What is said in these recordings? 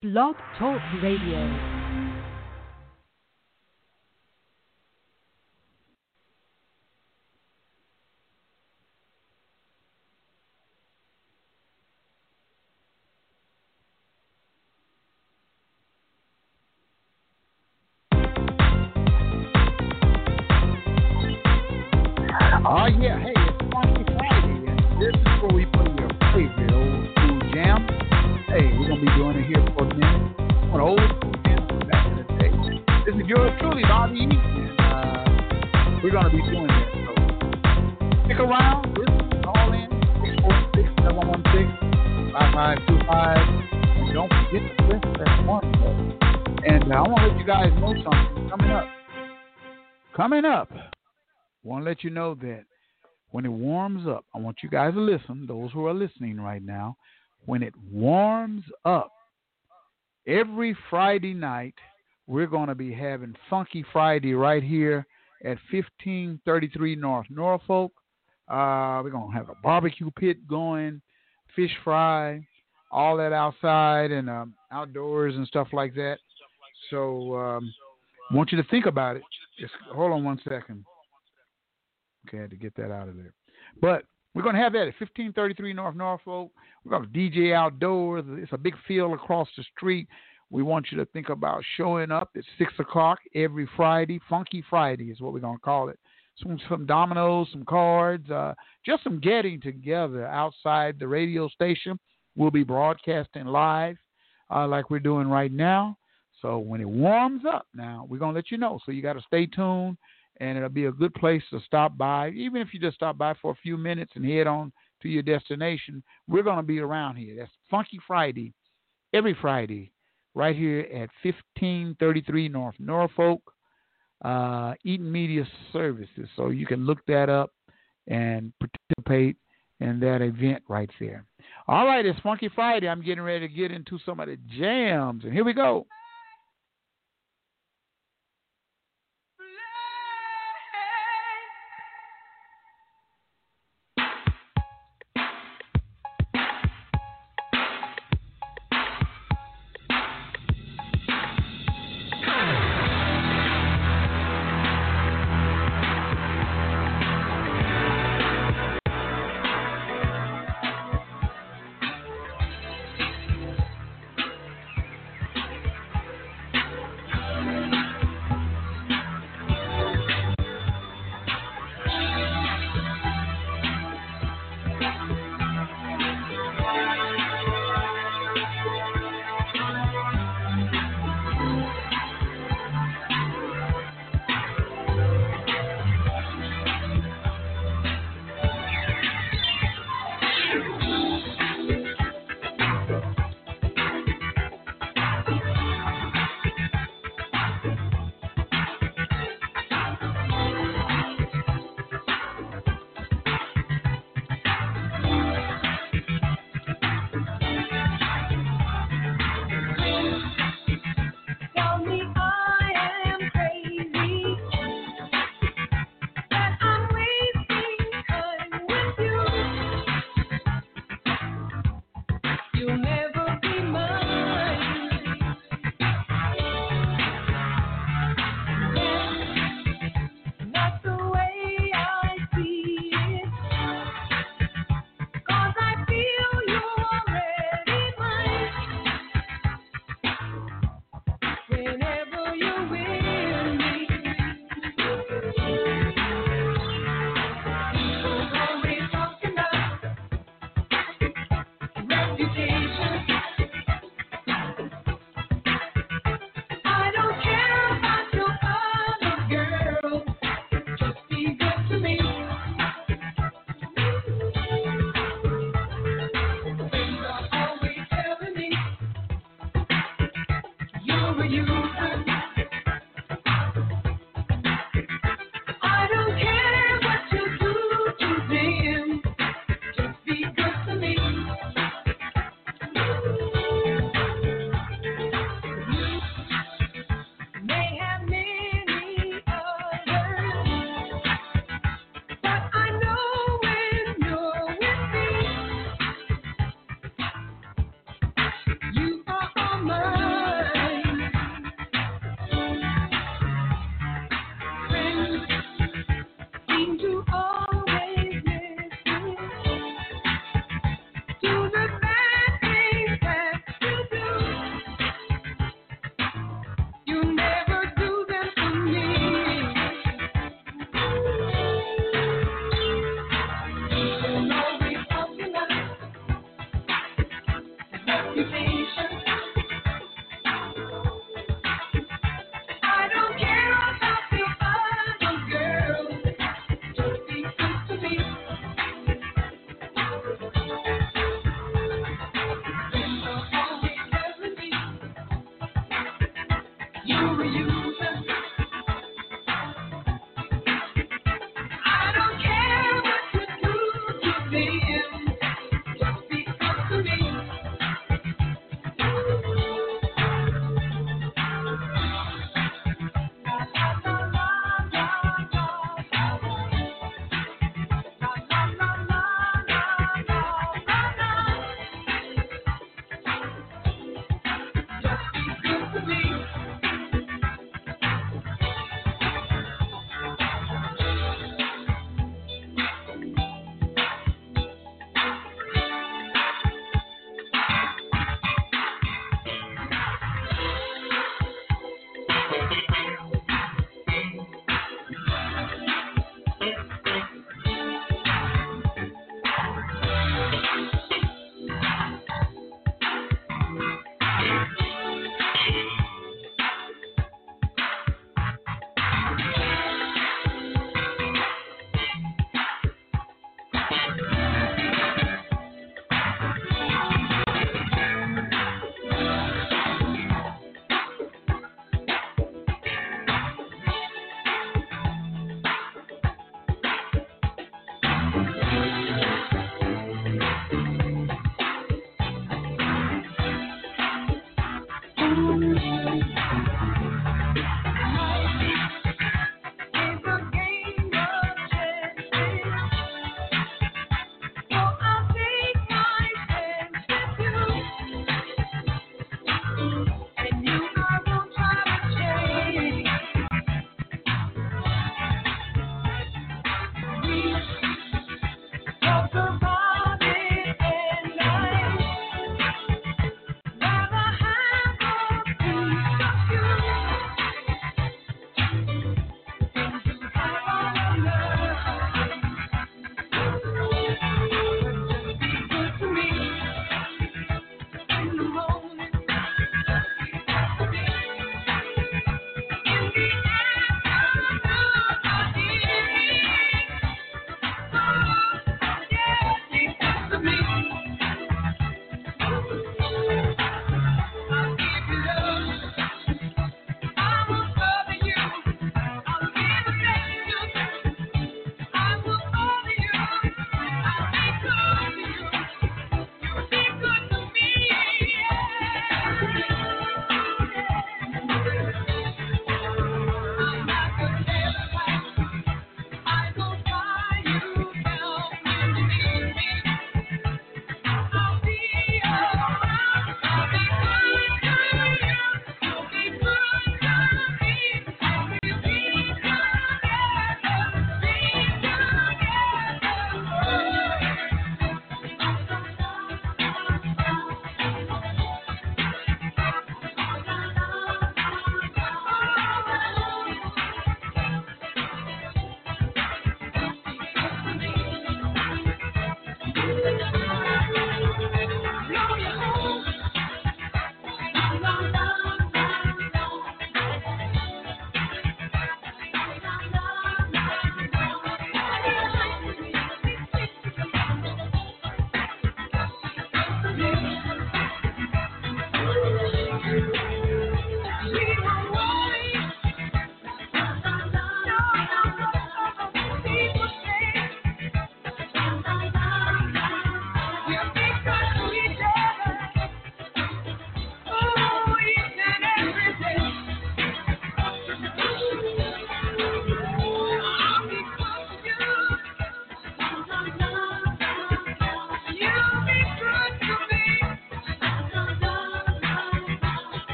Blog Talk Radio. Coming up. Want to let you know that when it warms up, I want you guys to listen, those who are listening right now. When it warms up, every Friday night, we're going to be having Funky Friday right here at 1533 North Norfolk. Uh, we're going to have a barbecue pit going, fish fry, all that outside and um, outdoors and stuff like that. So, um, want you to think about it. Just hold on one second. Okay, I had to get that out of there. But we're going to have that at 1533 North Norfolk. We're going to DJ outdoors. It's a big field across the street. We want you to think about showing up at 6 o'clock every Friday. Funky Friday is what we're going to call it. Some, some dominoes, some cards, uh, just some getting together outside the radio station. We'll be broadcasting live uh, like we're doing right now. So when it warms up now, we're going to let you know. So you got to stay tuned and it'll be a good place to stop by. Even if you just stop by for a few minutes and head on to your destination, we're going to be around here. That's Funky Friday, every Friday, right here at 1533 North Norfolk, uh, Eaton Media Services. So you can look that up and participate in that event right there. All right, it's Funky Friday. I'm getting ready to get into some of the jams, and here we go. You're a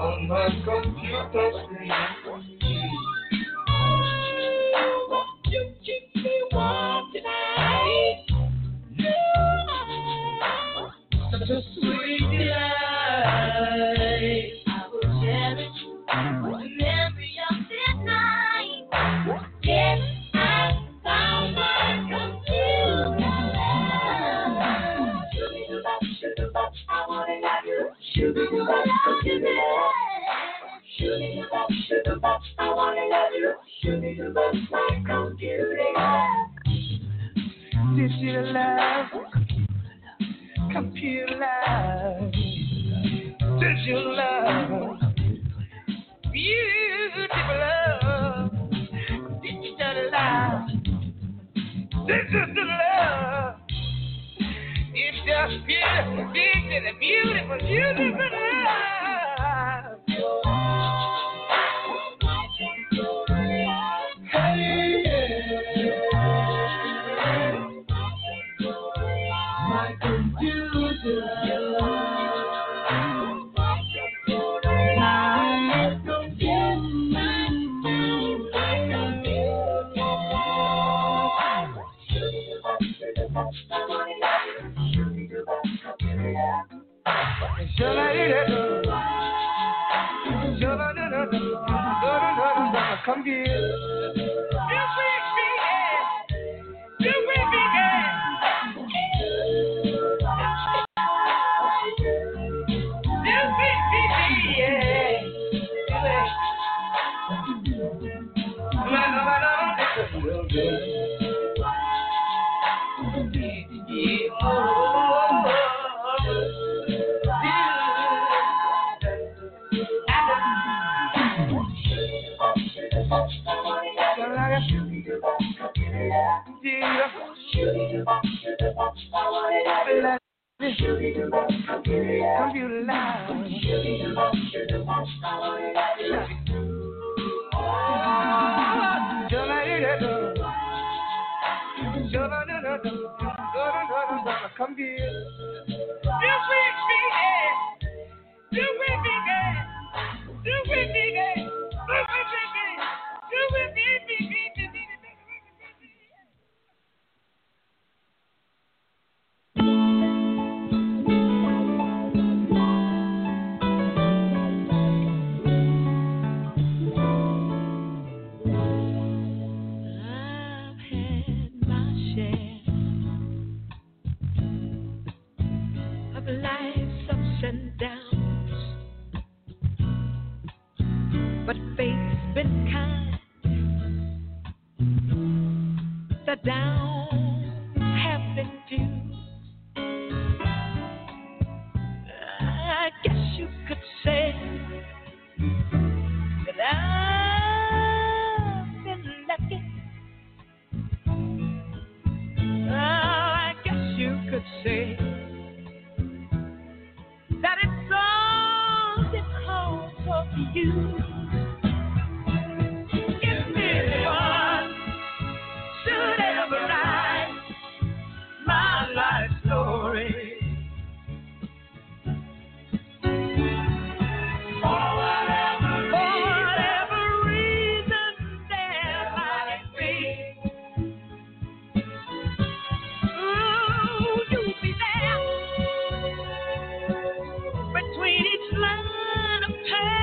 on my computer screen. Line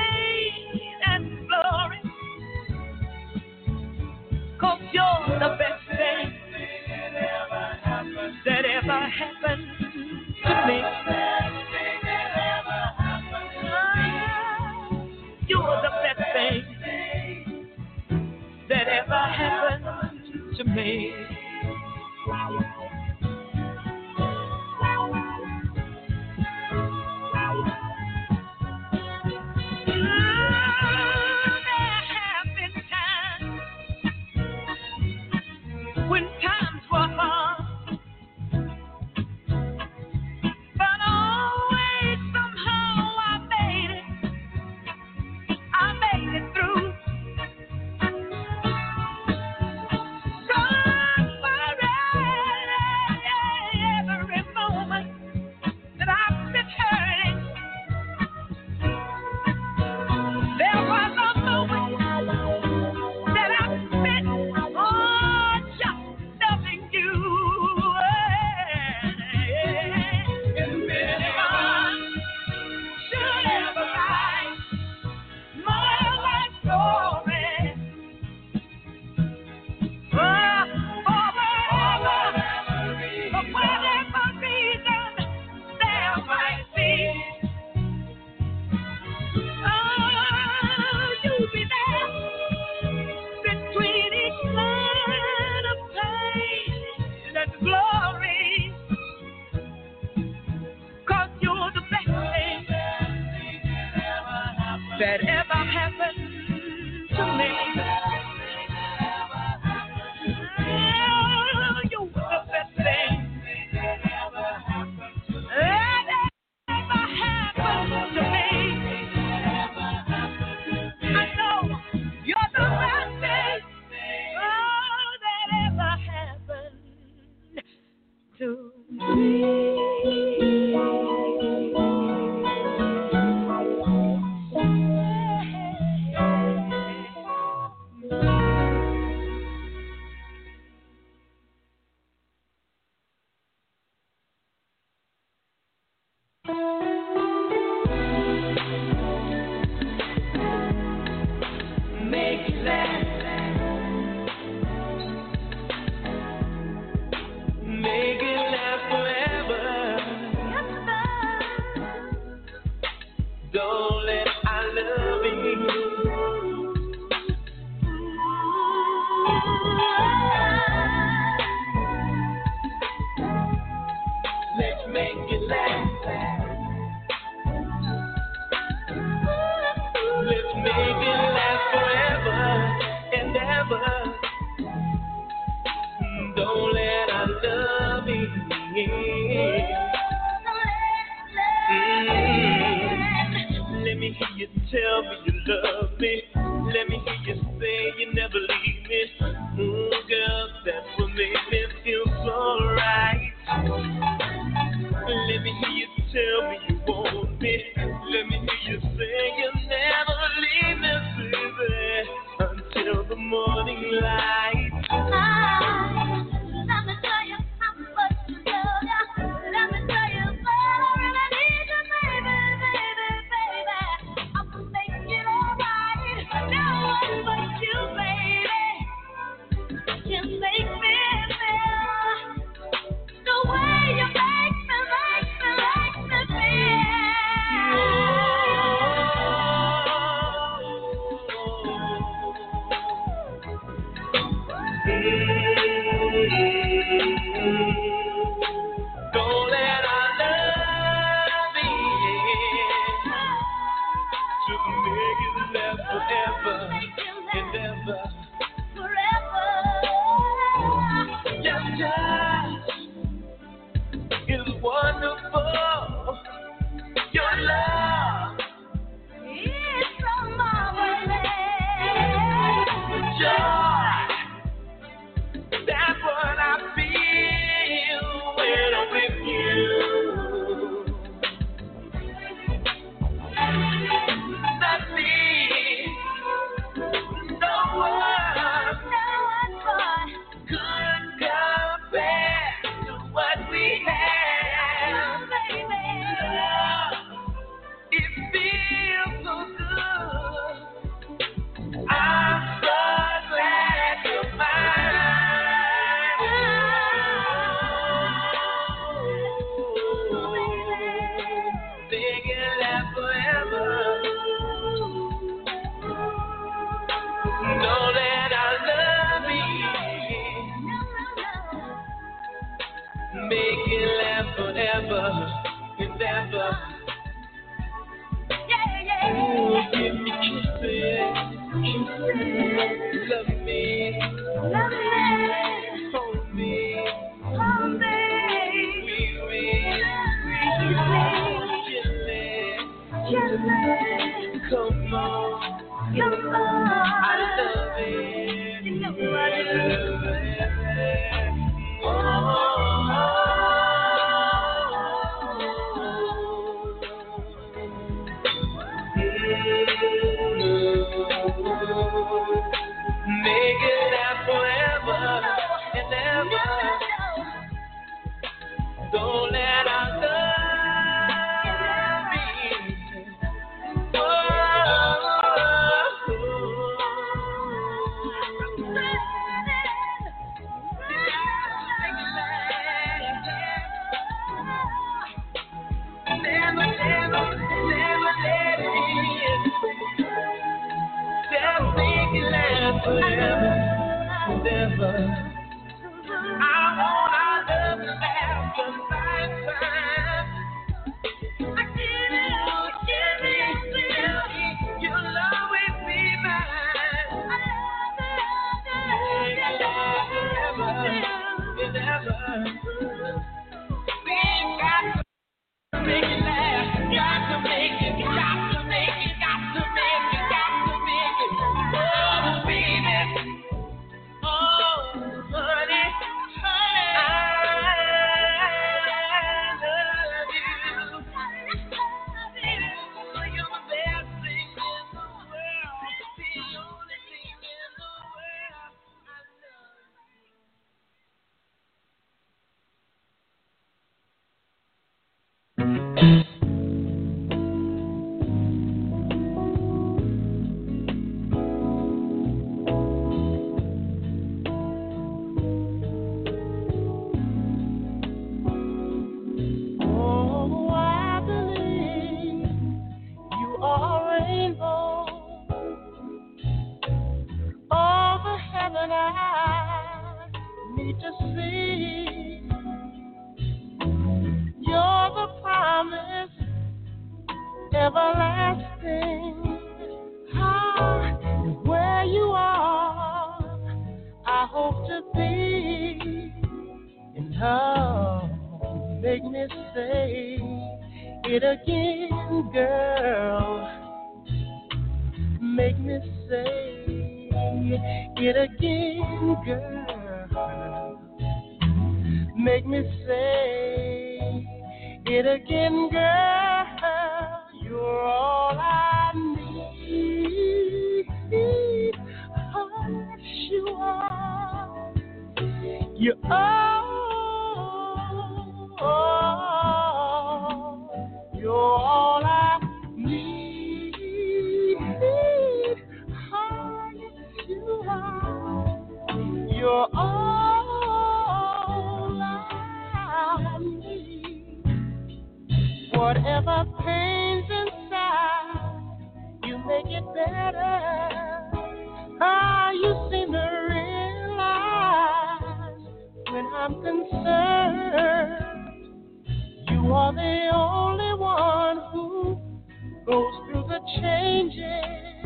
changing.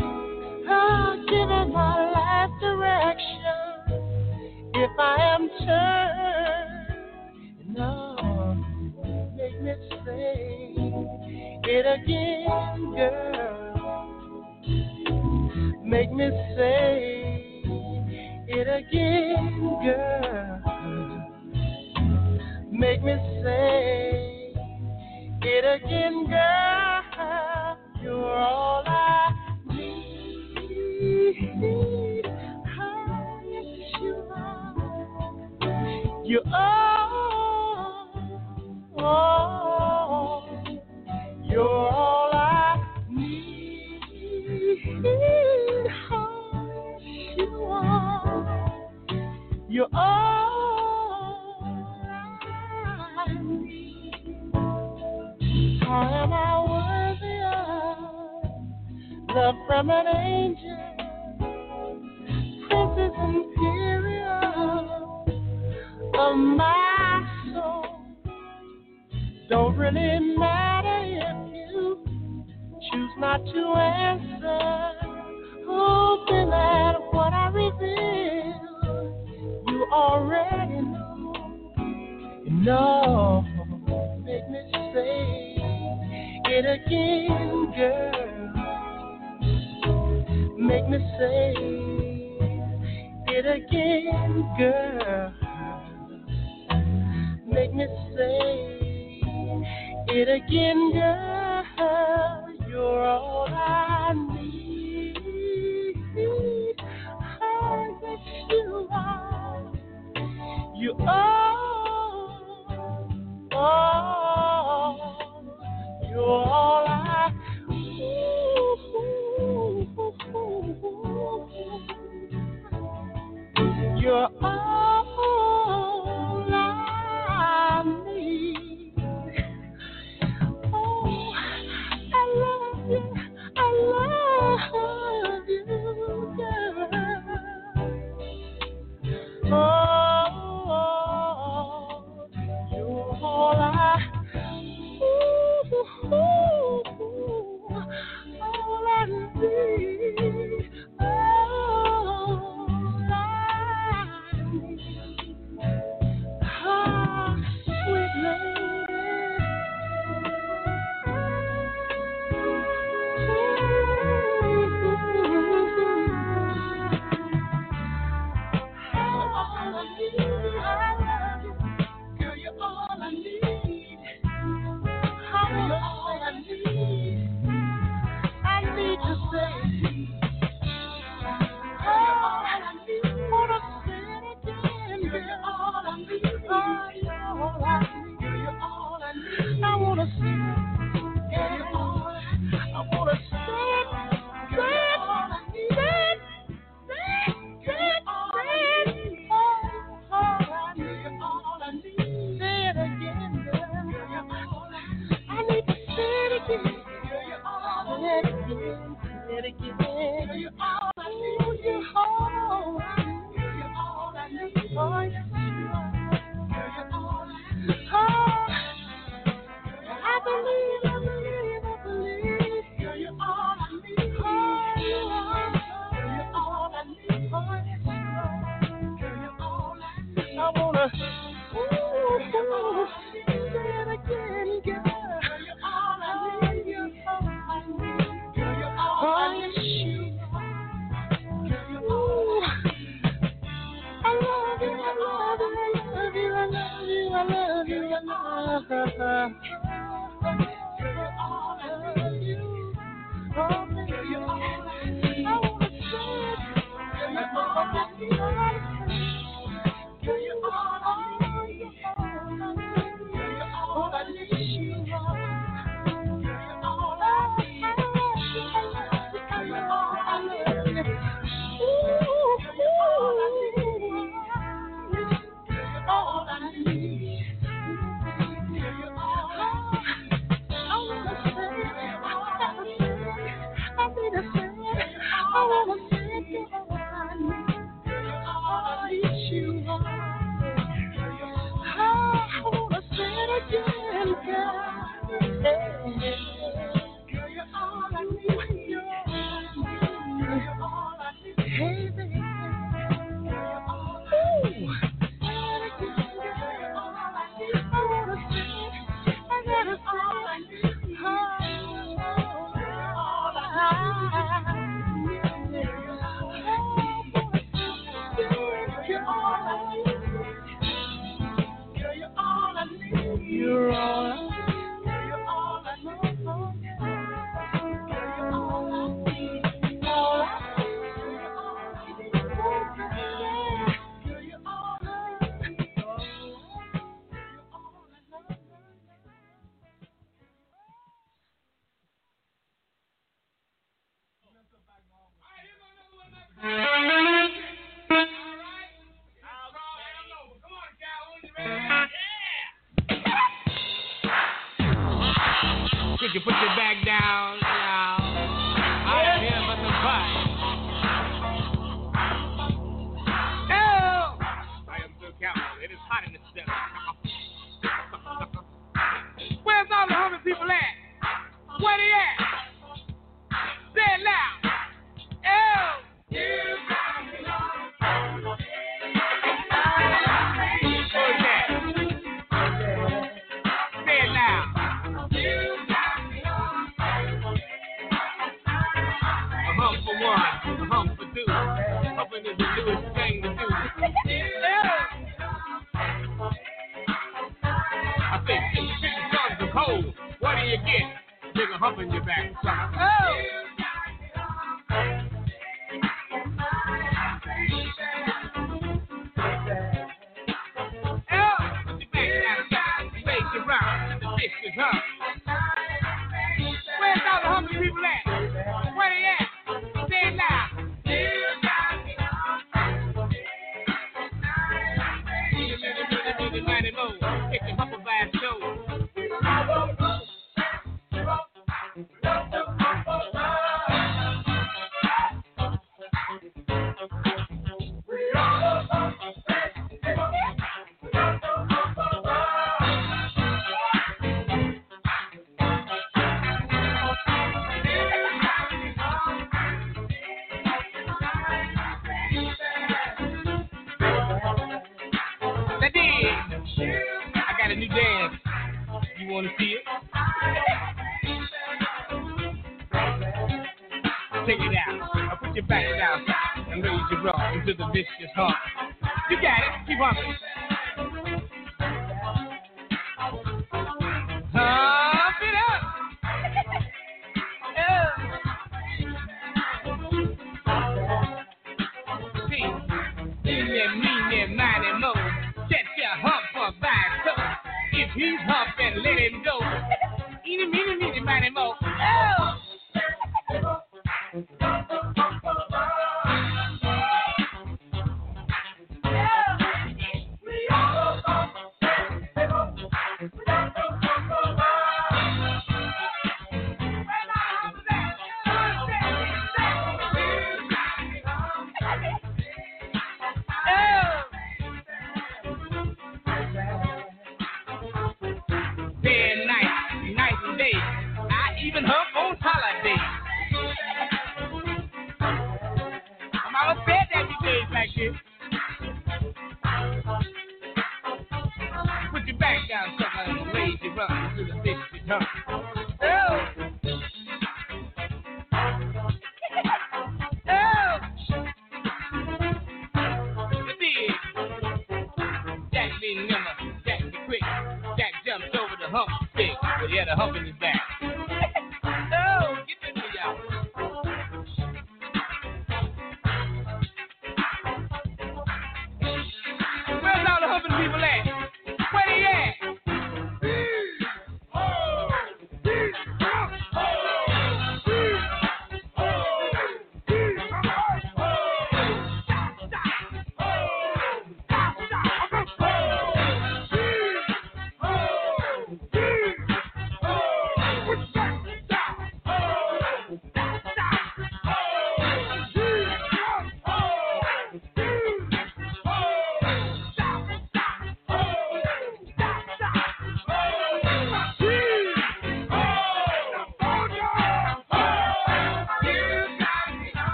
Oh, giving my life direction. If I am turned, no, make me say it again, girl. Make me say it again, girl. Make me say it again, girl. I'm an angel, princess imperial of my soul. Don't really matter if you choose not to answer. Hoping that what I reveal, you already know. You me say it again, girl. Make me say it again, girl.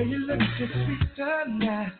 Girl, you look so sweet tonight.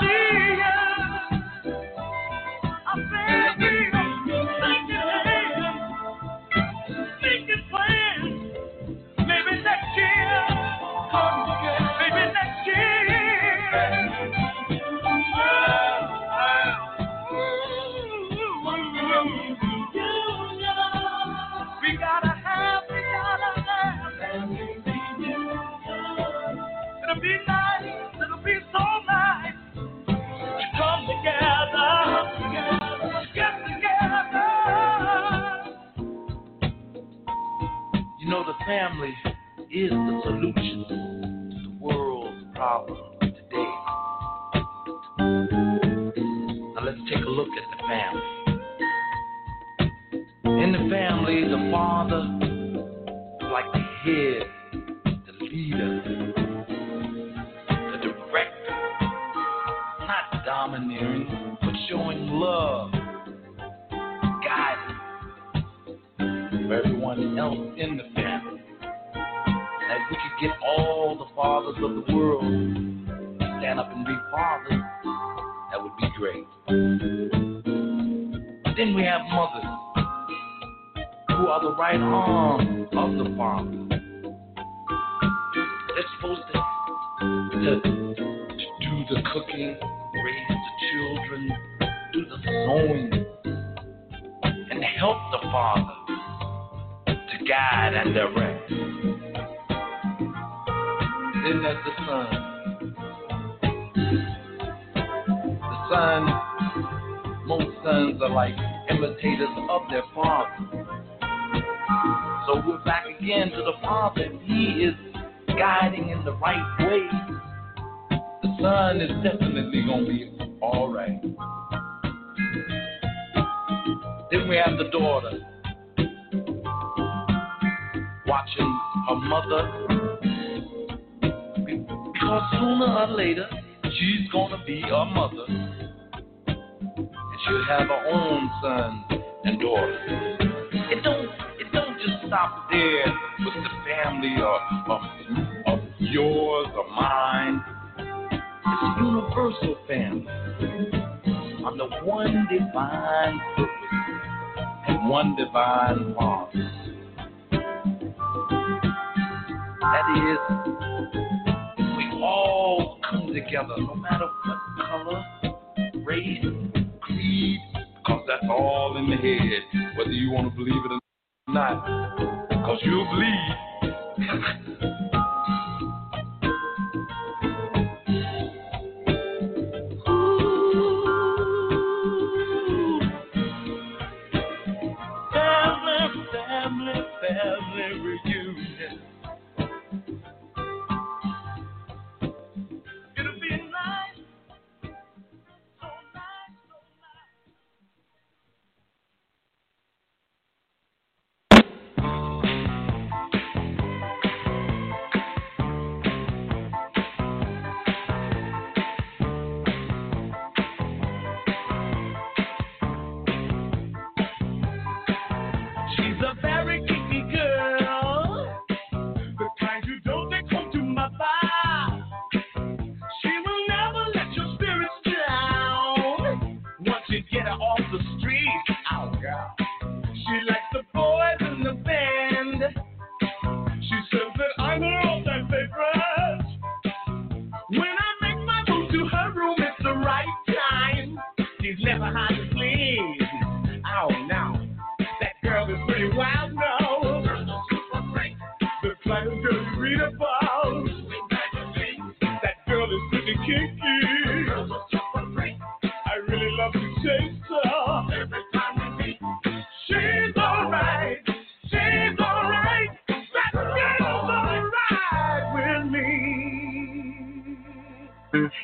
See you.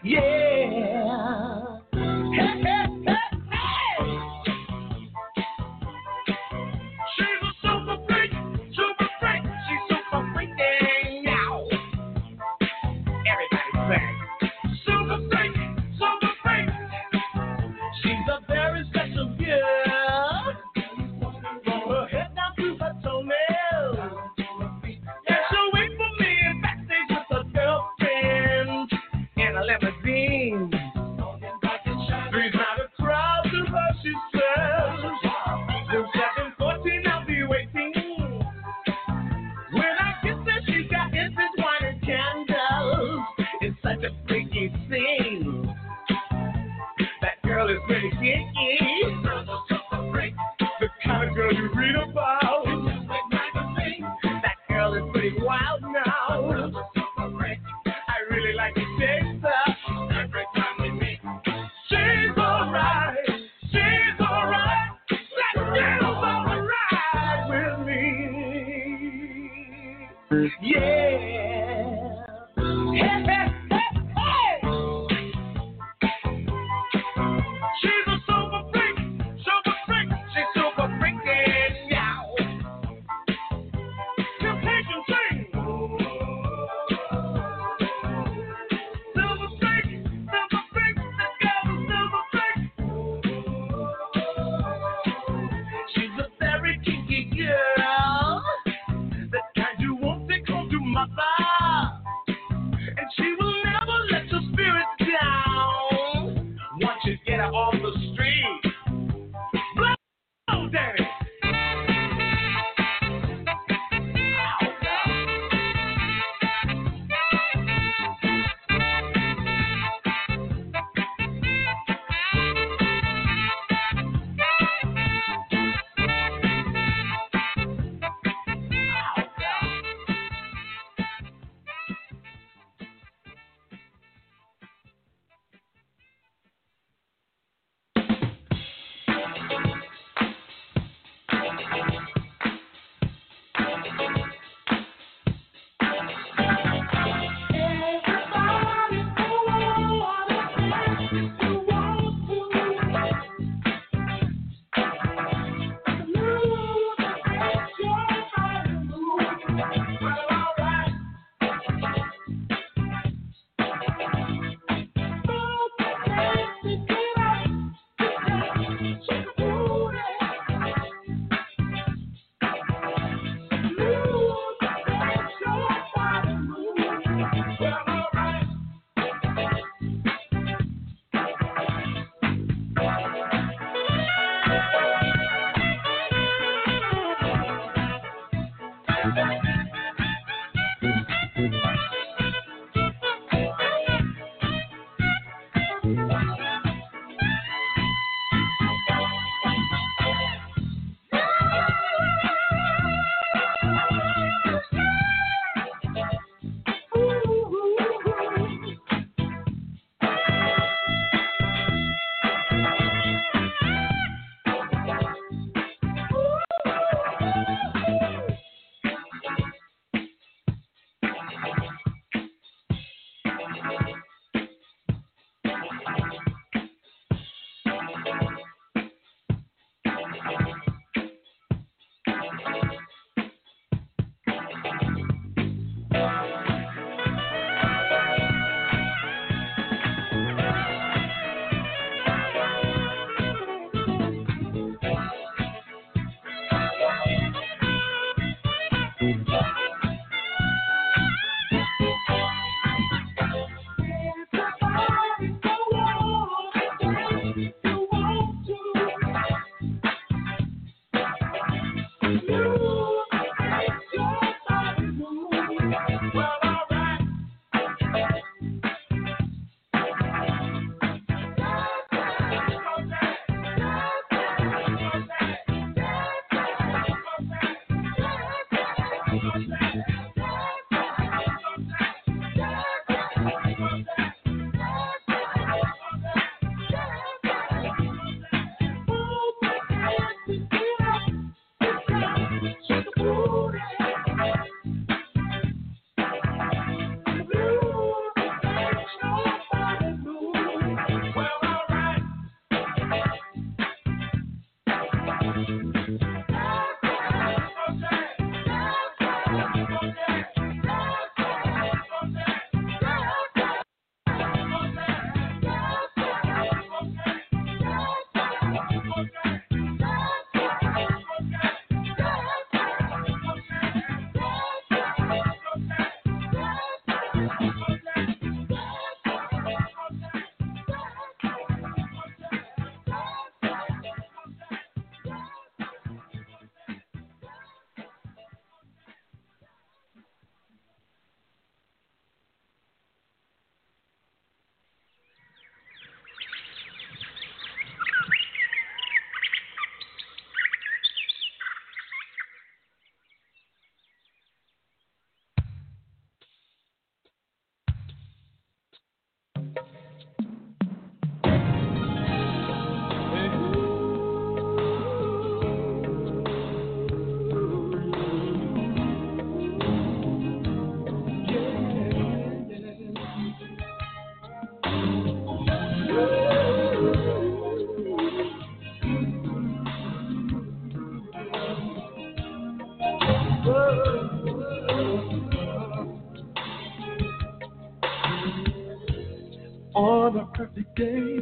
Yeah. Day.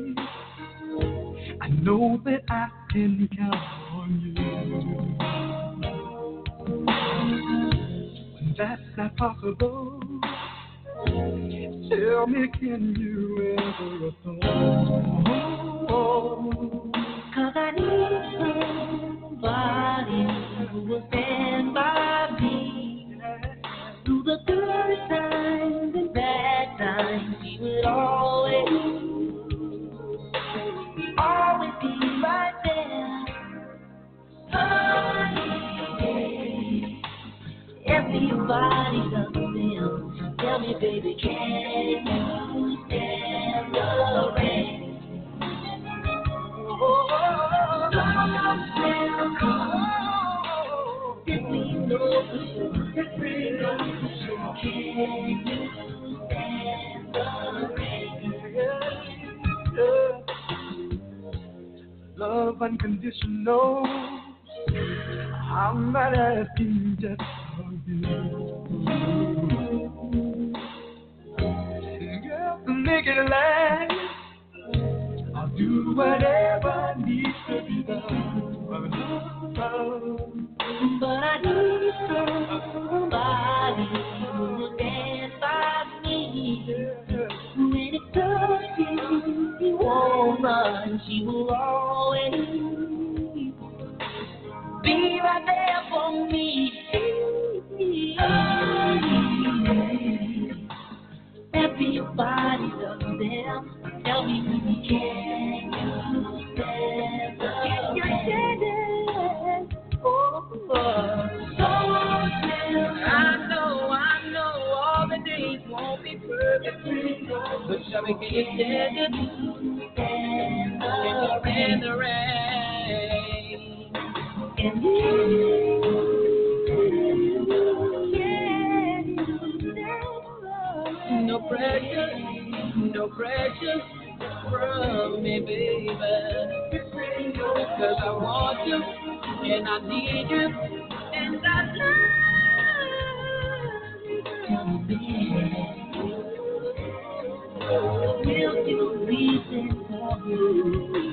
For you?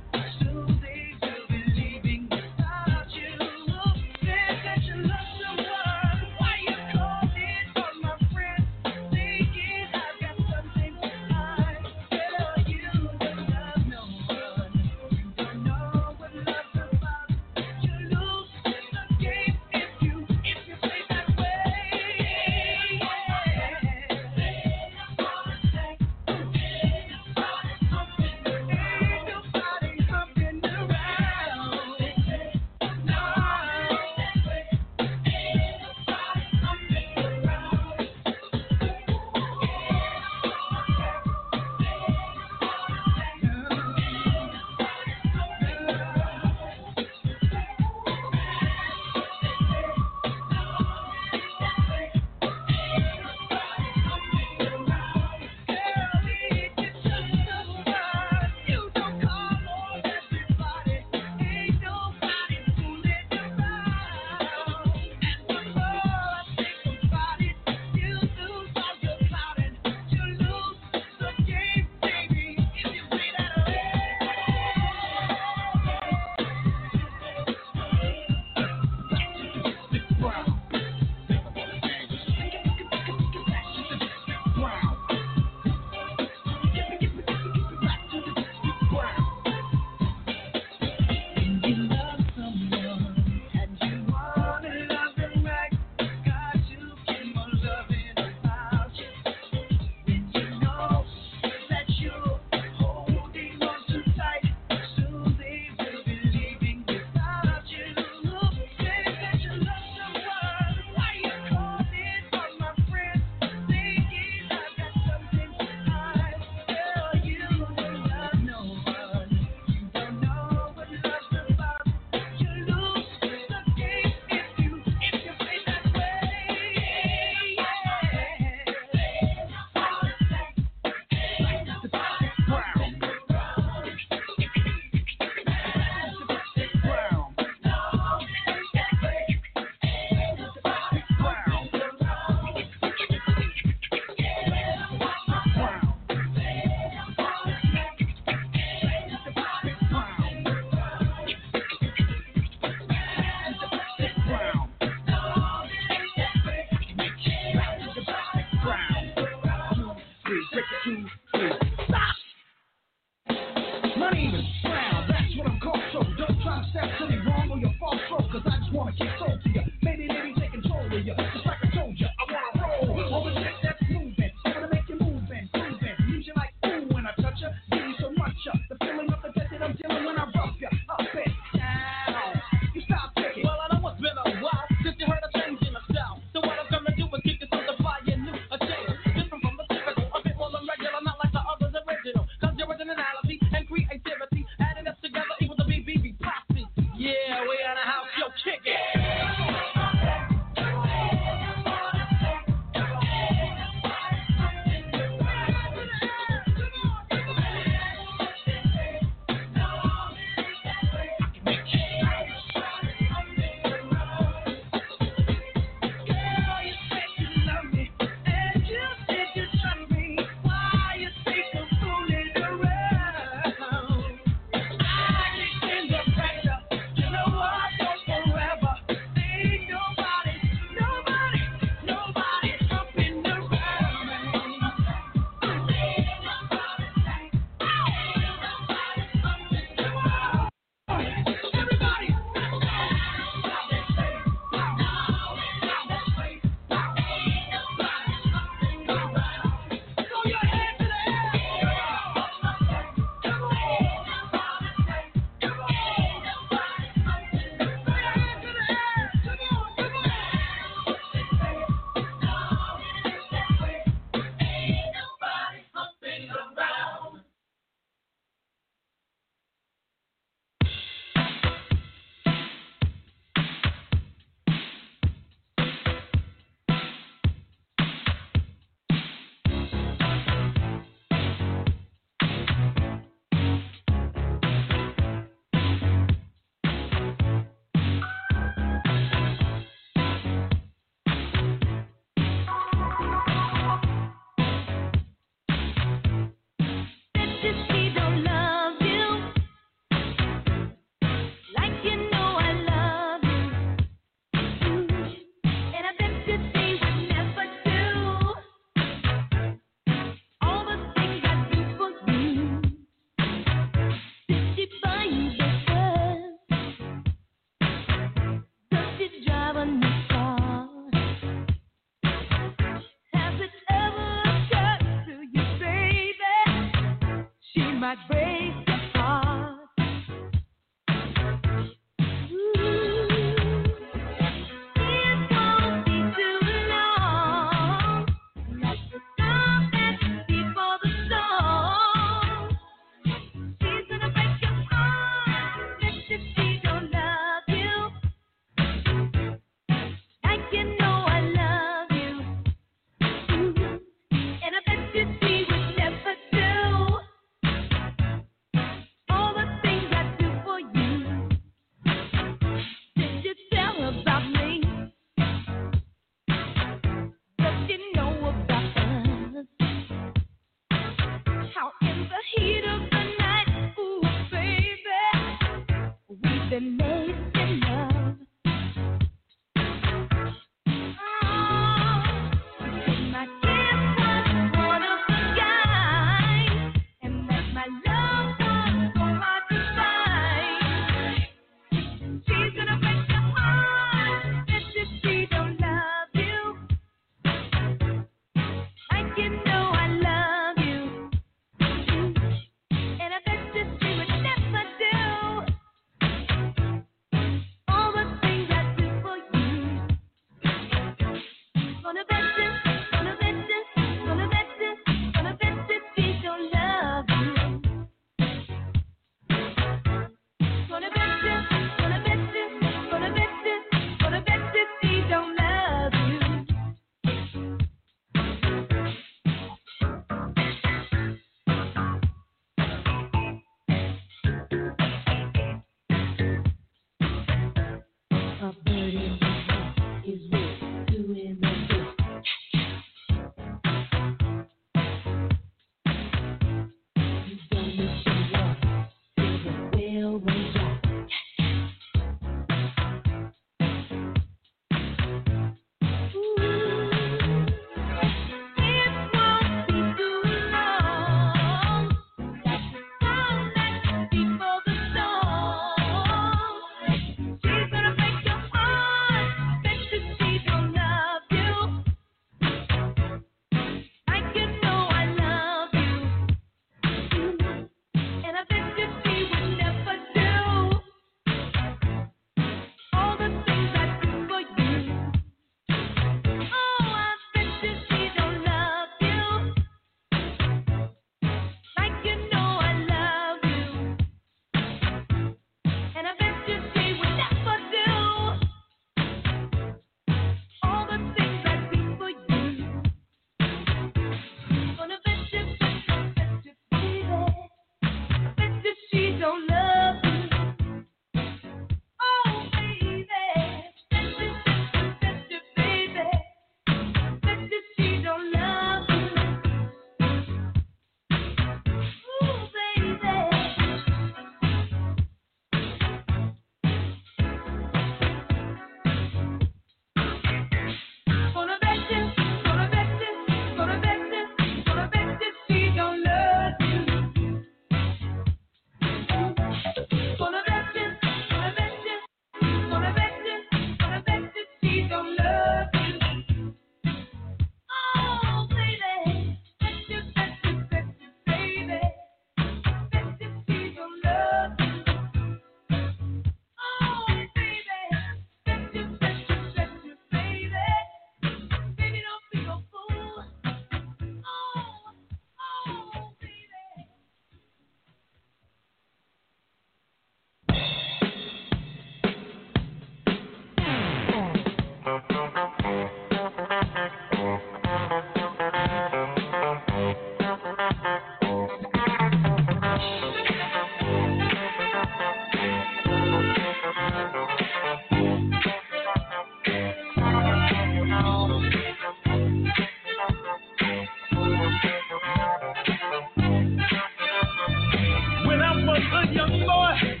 A young boy,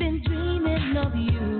been dreaming of you.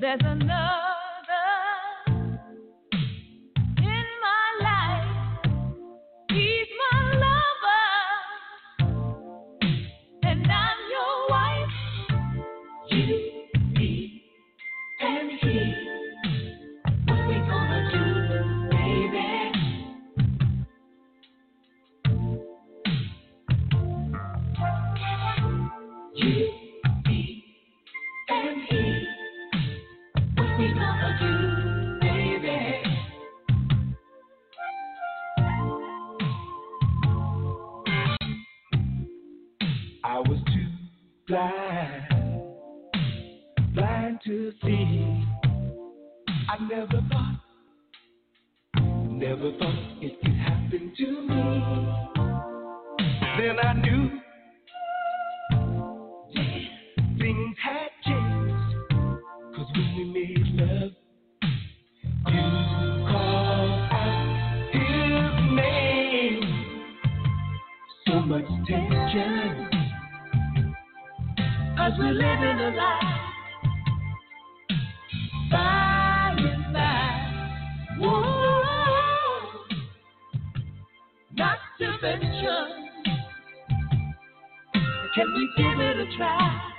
There's another. blind, blind to see. I never thought, never thought it could happen to me. Then I knew. Cause we're living a lie, by and by. Whoa. Not to mention, can we give it a try?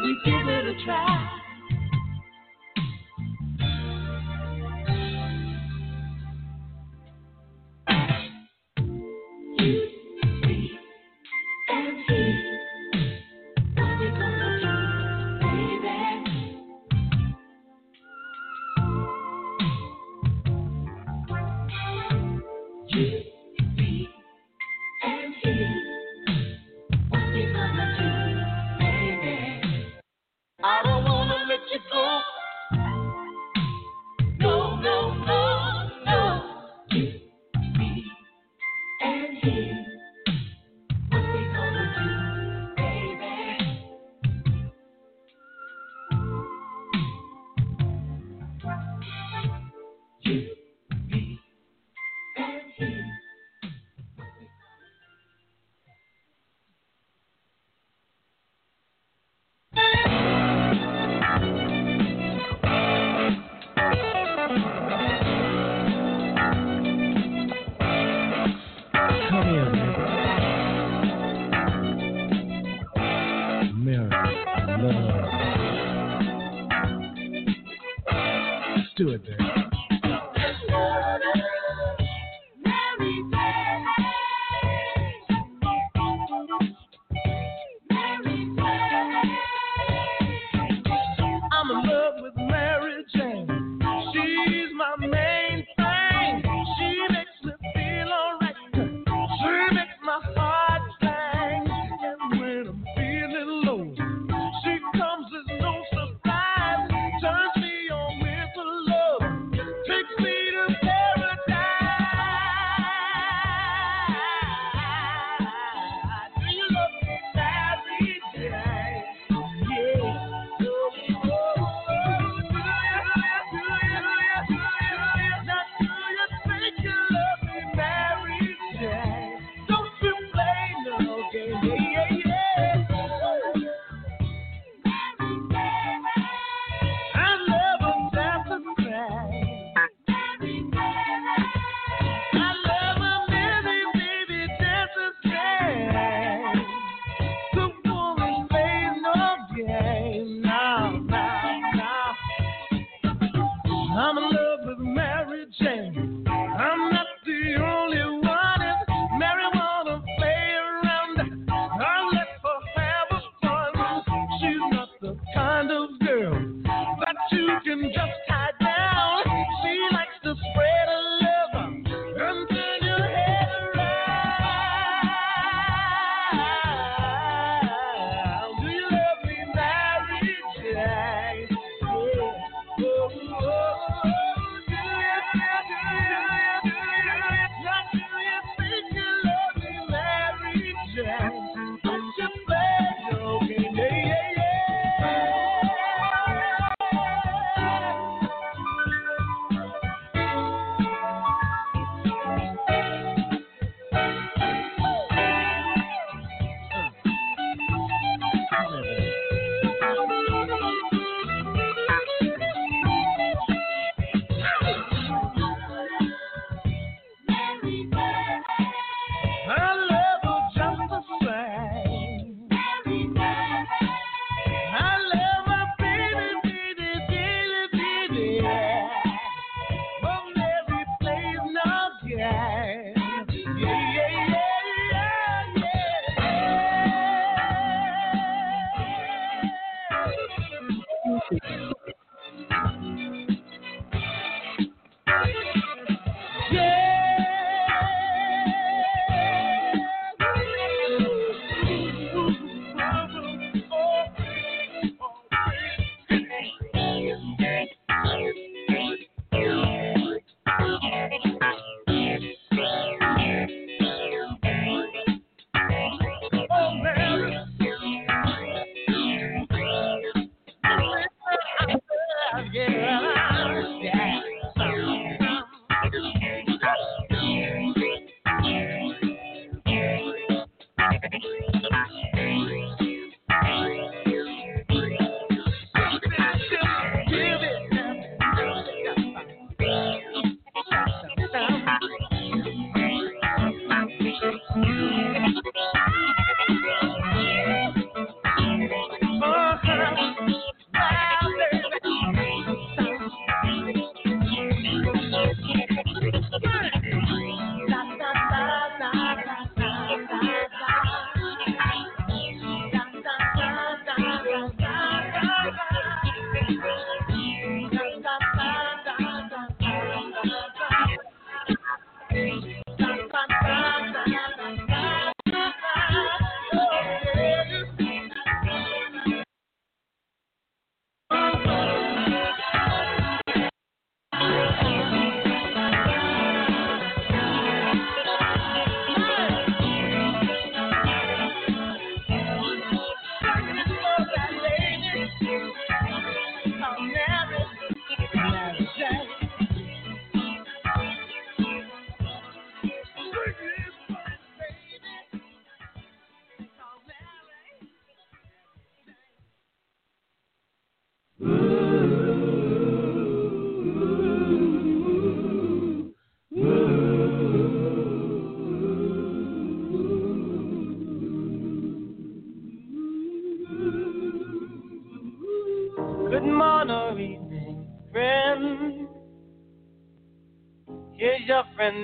Can we give it a try?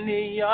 Your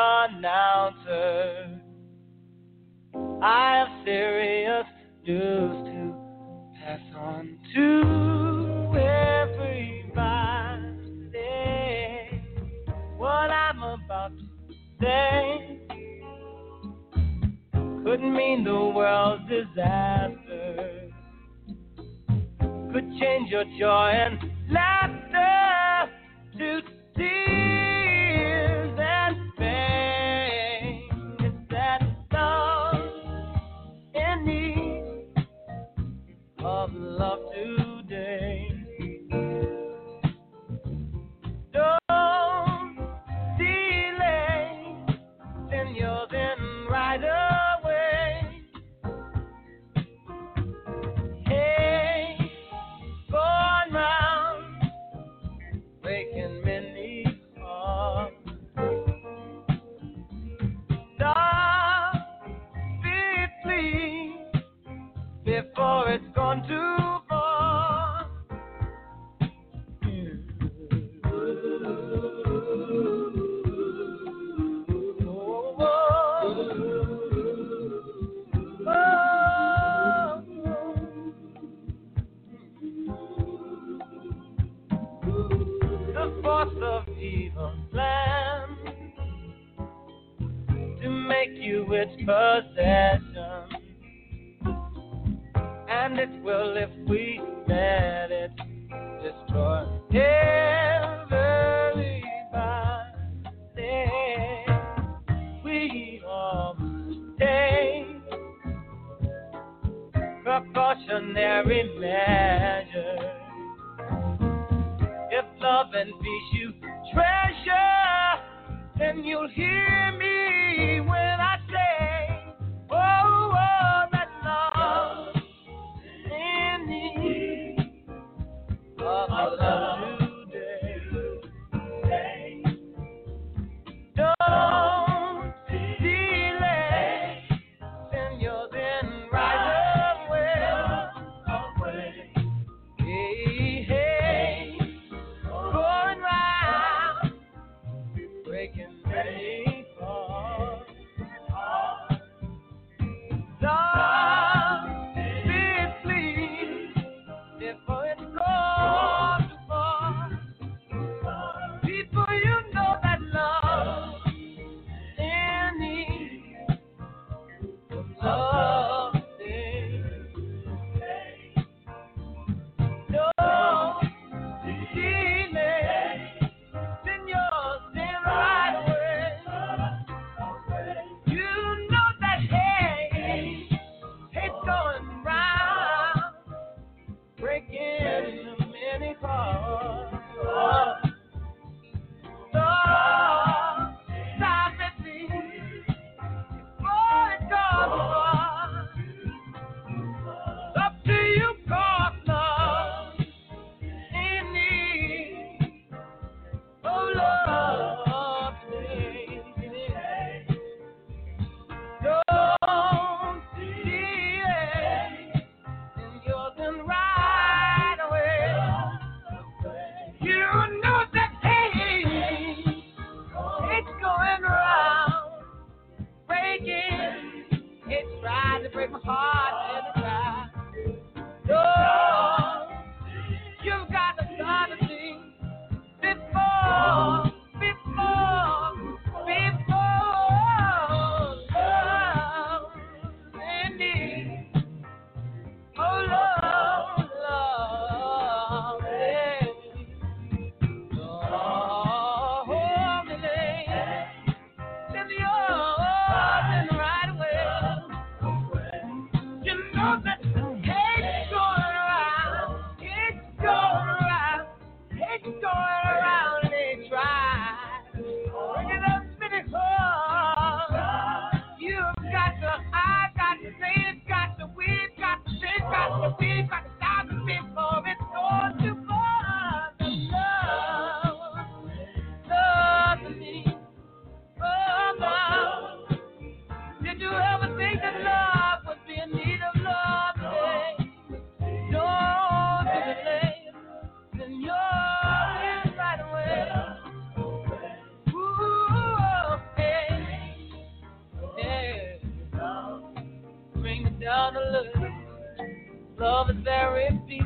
Love is very peaceful,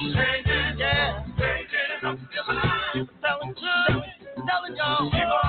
yeah, changing. I'm still alive, telling you, telling y'all.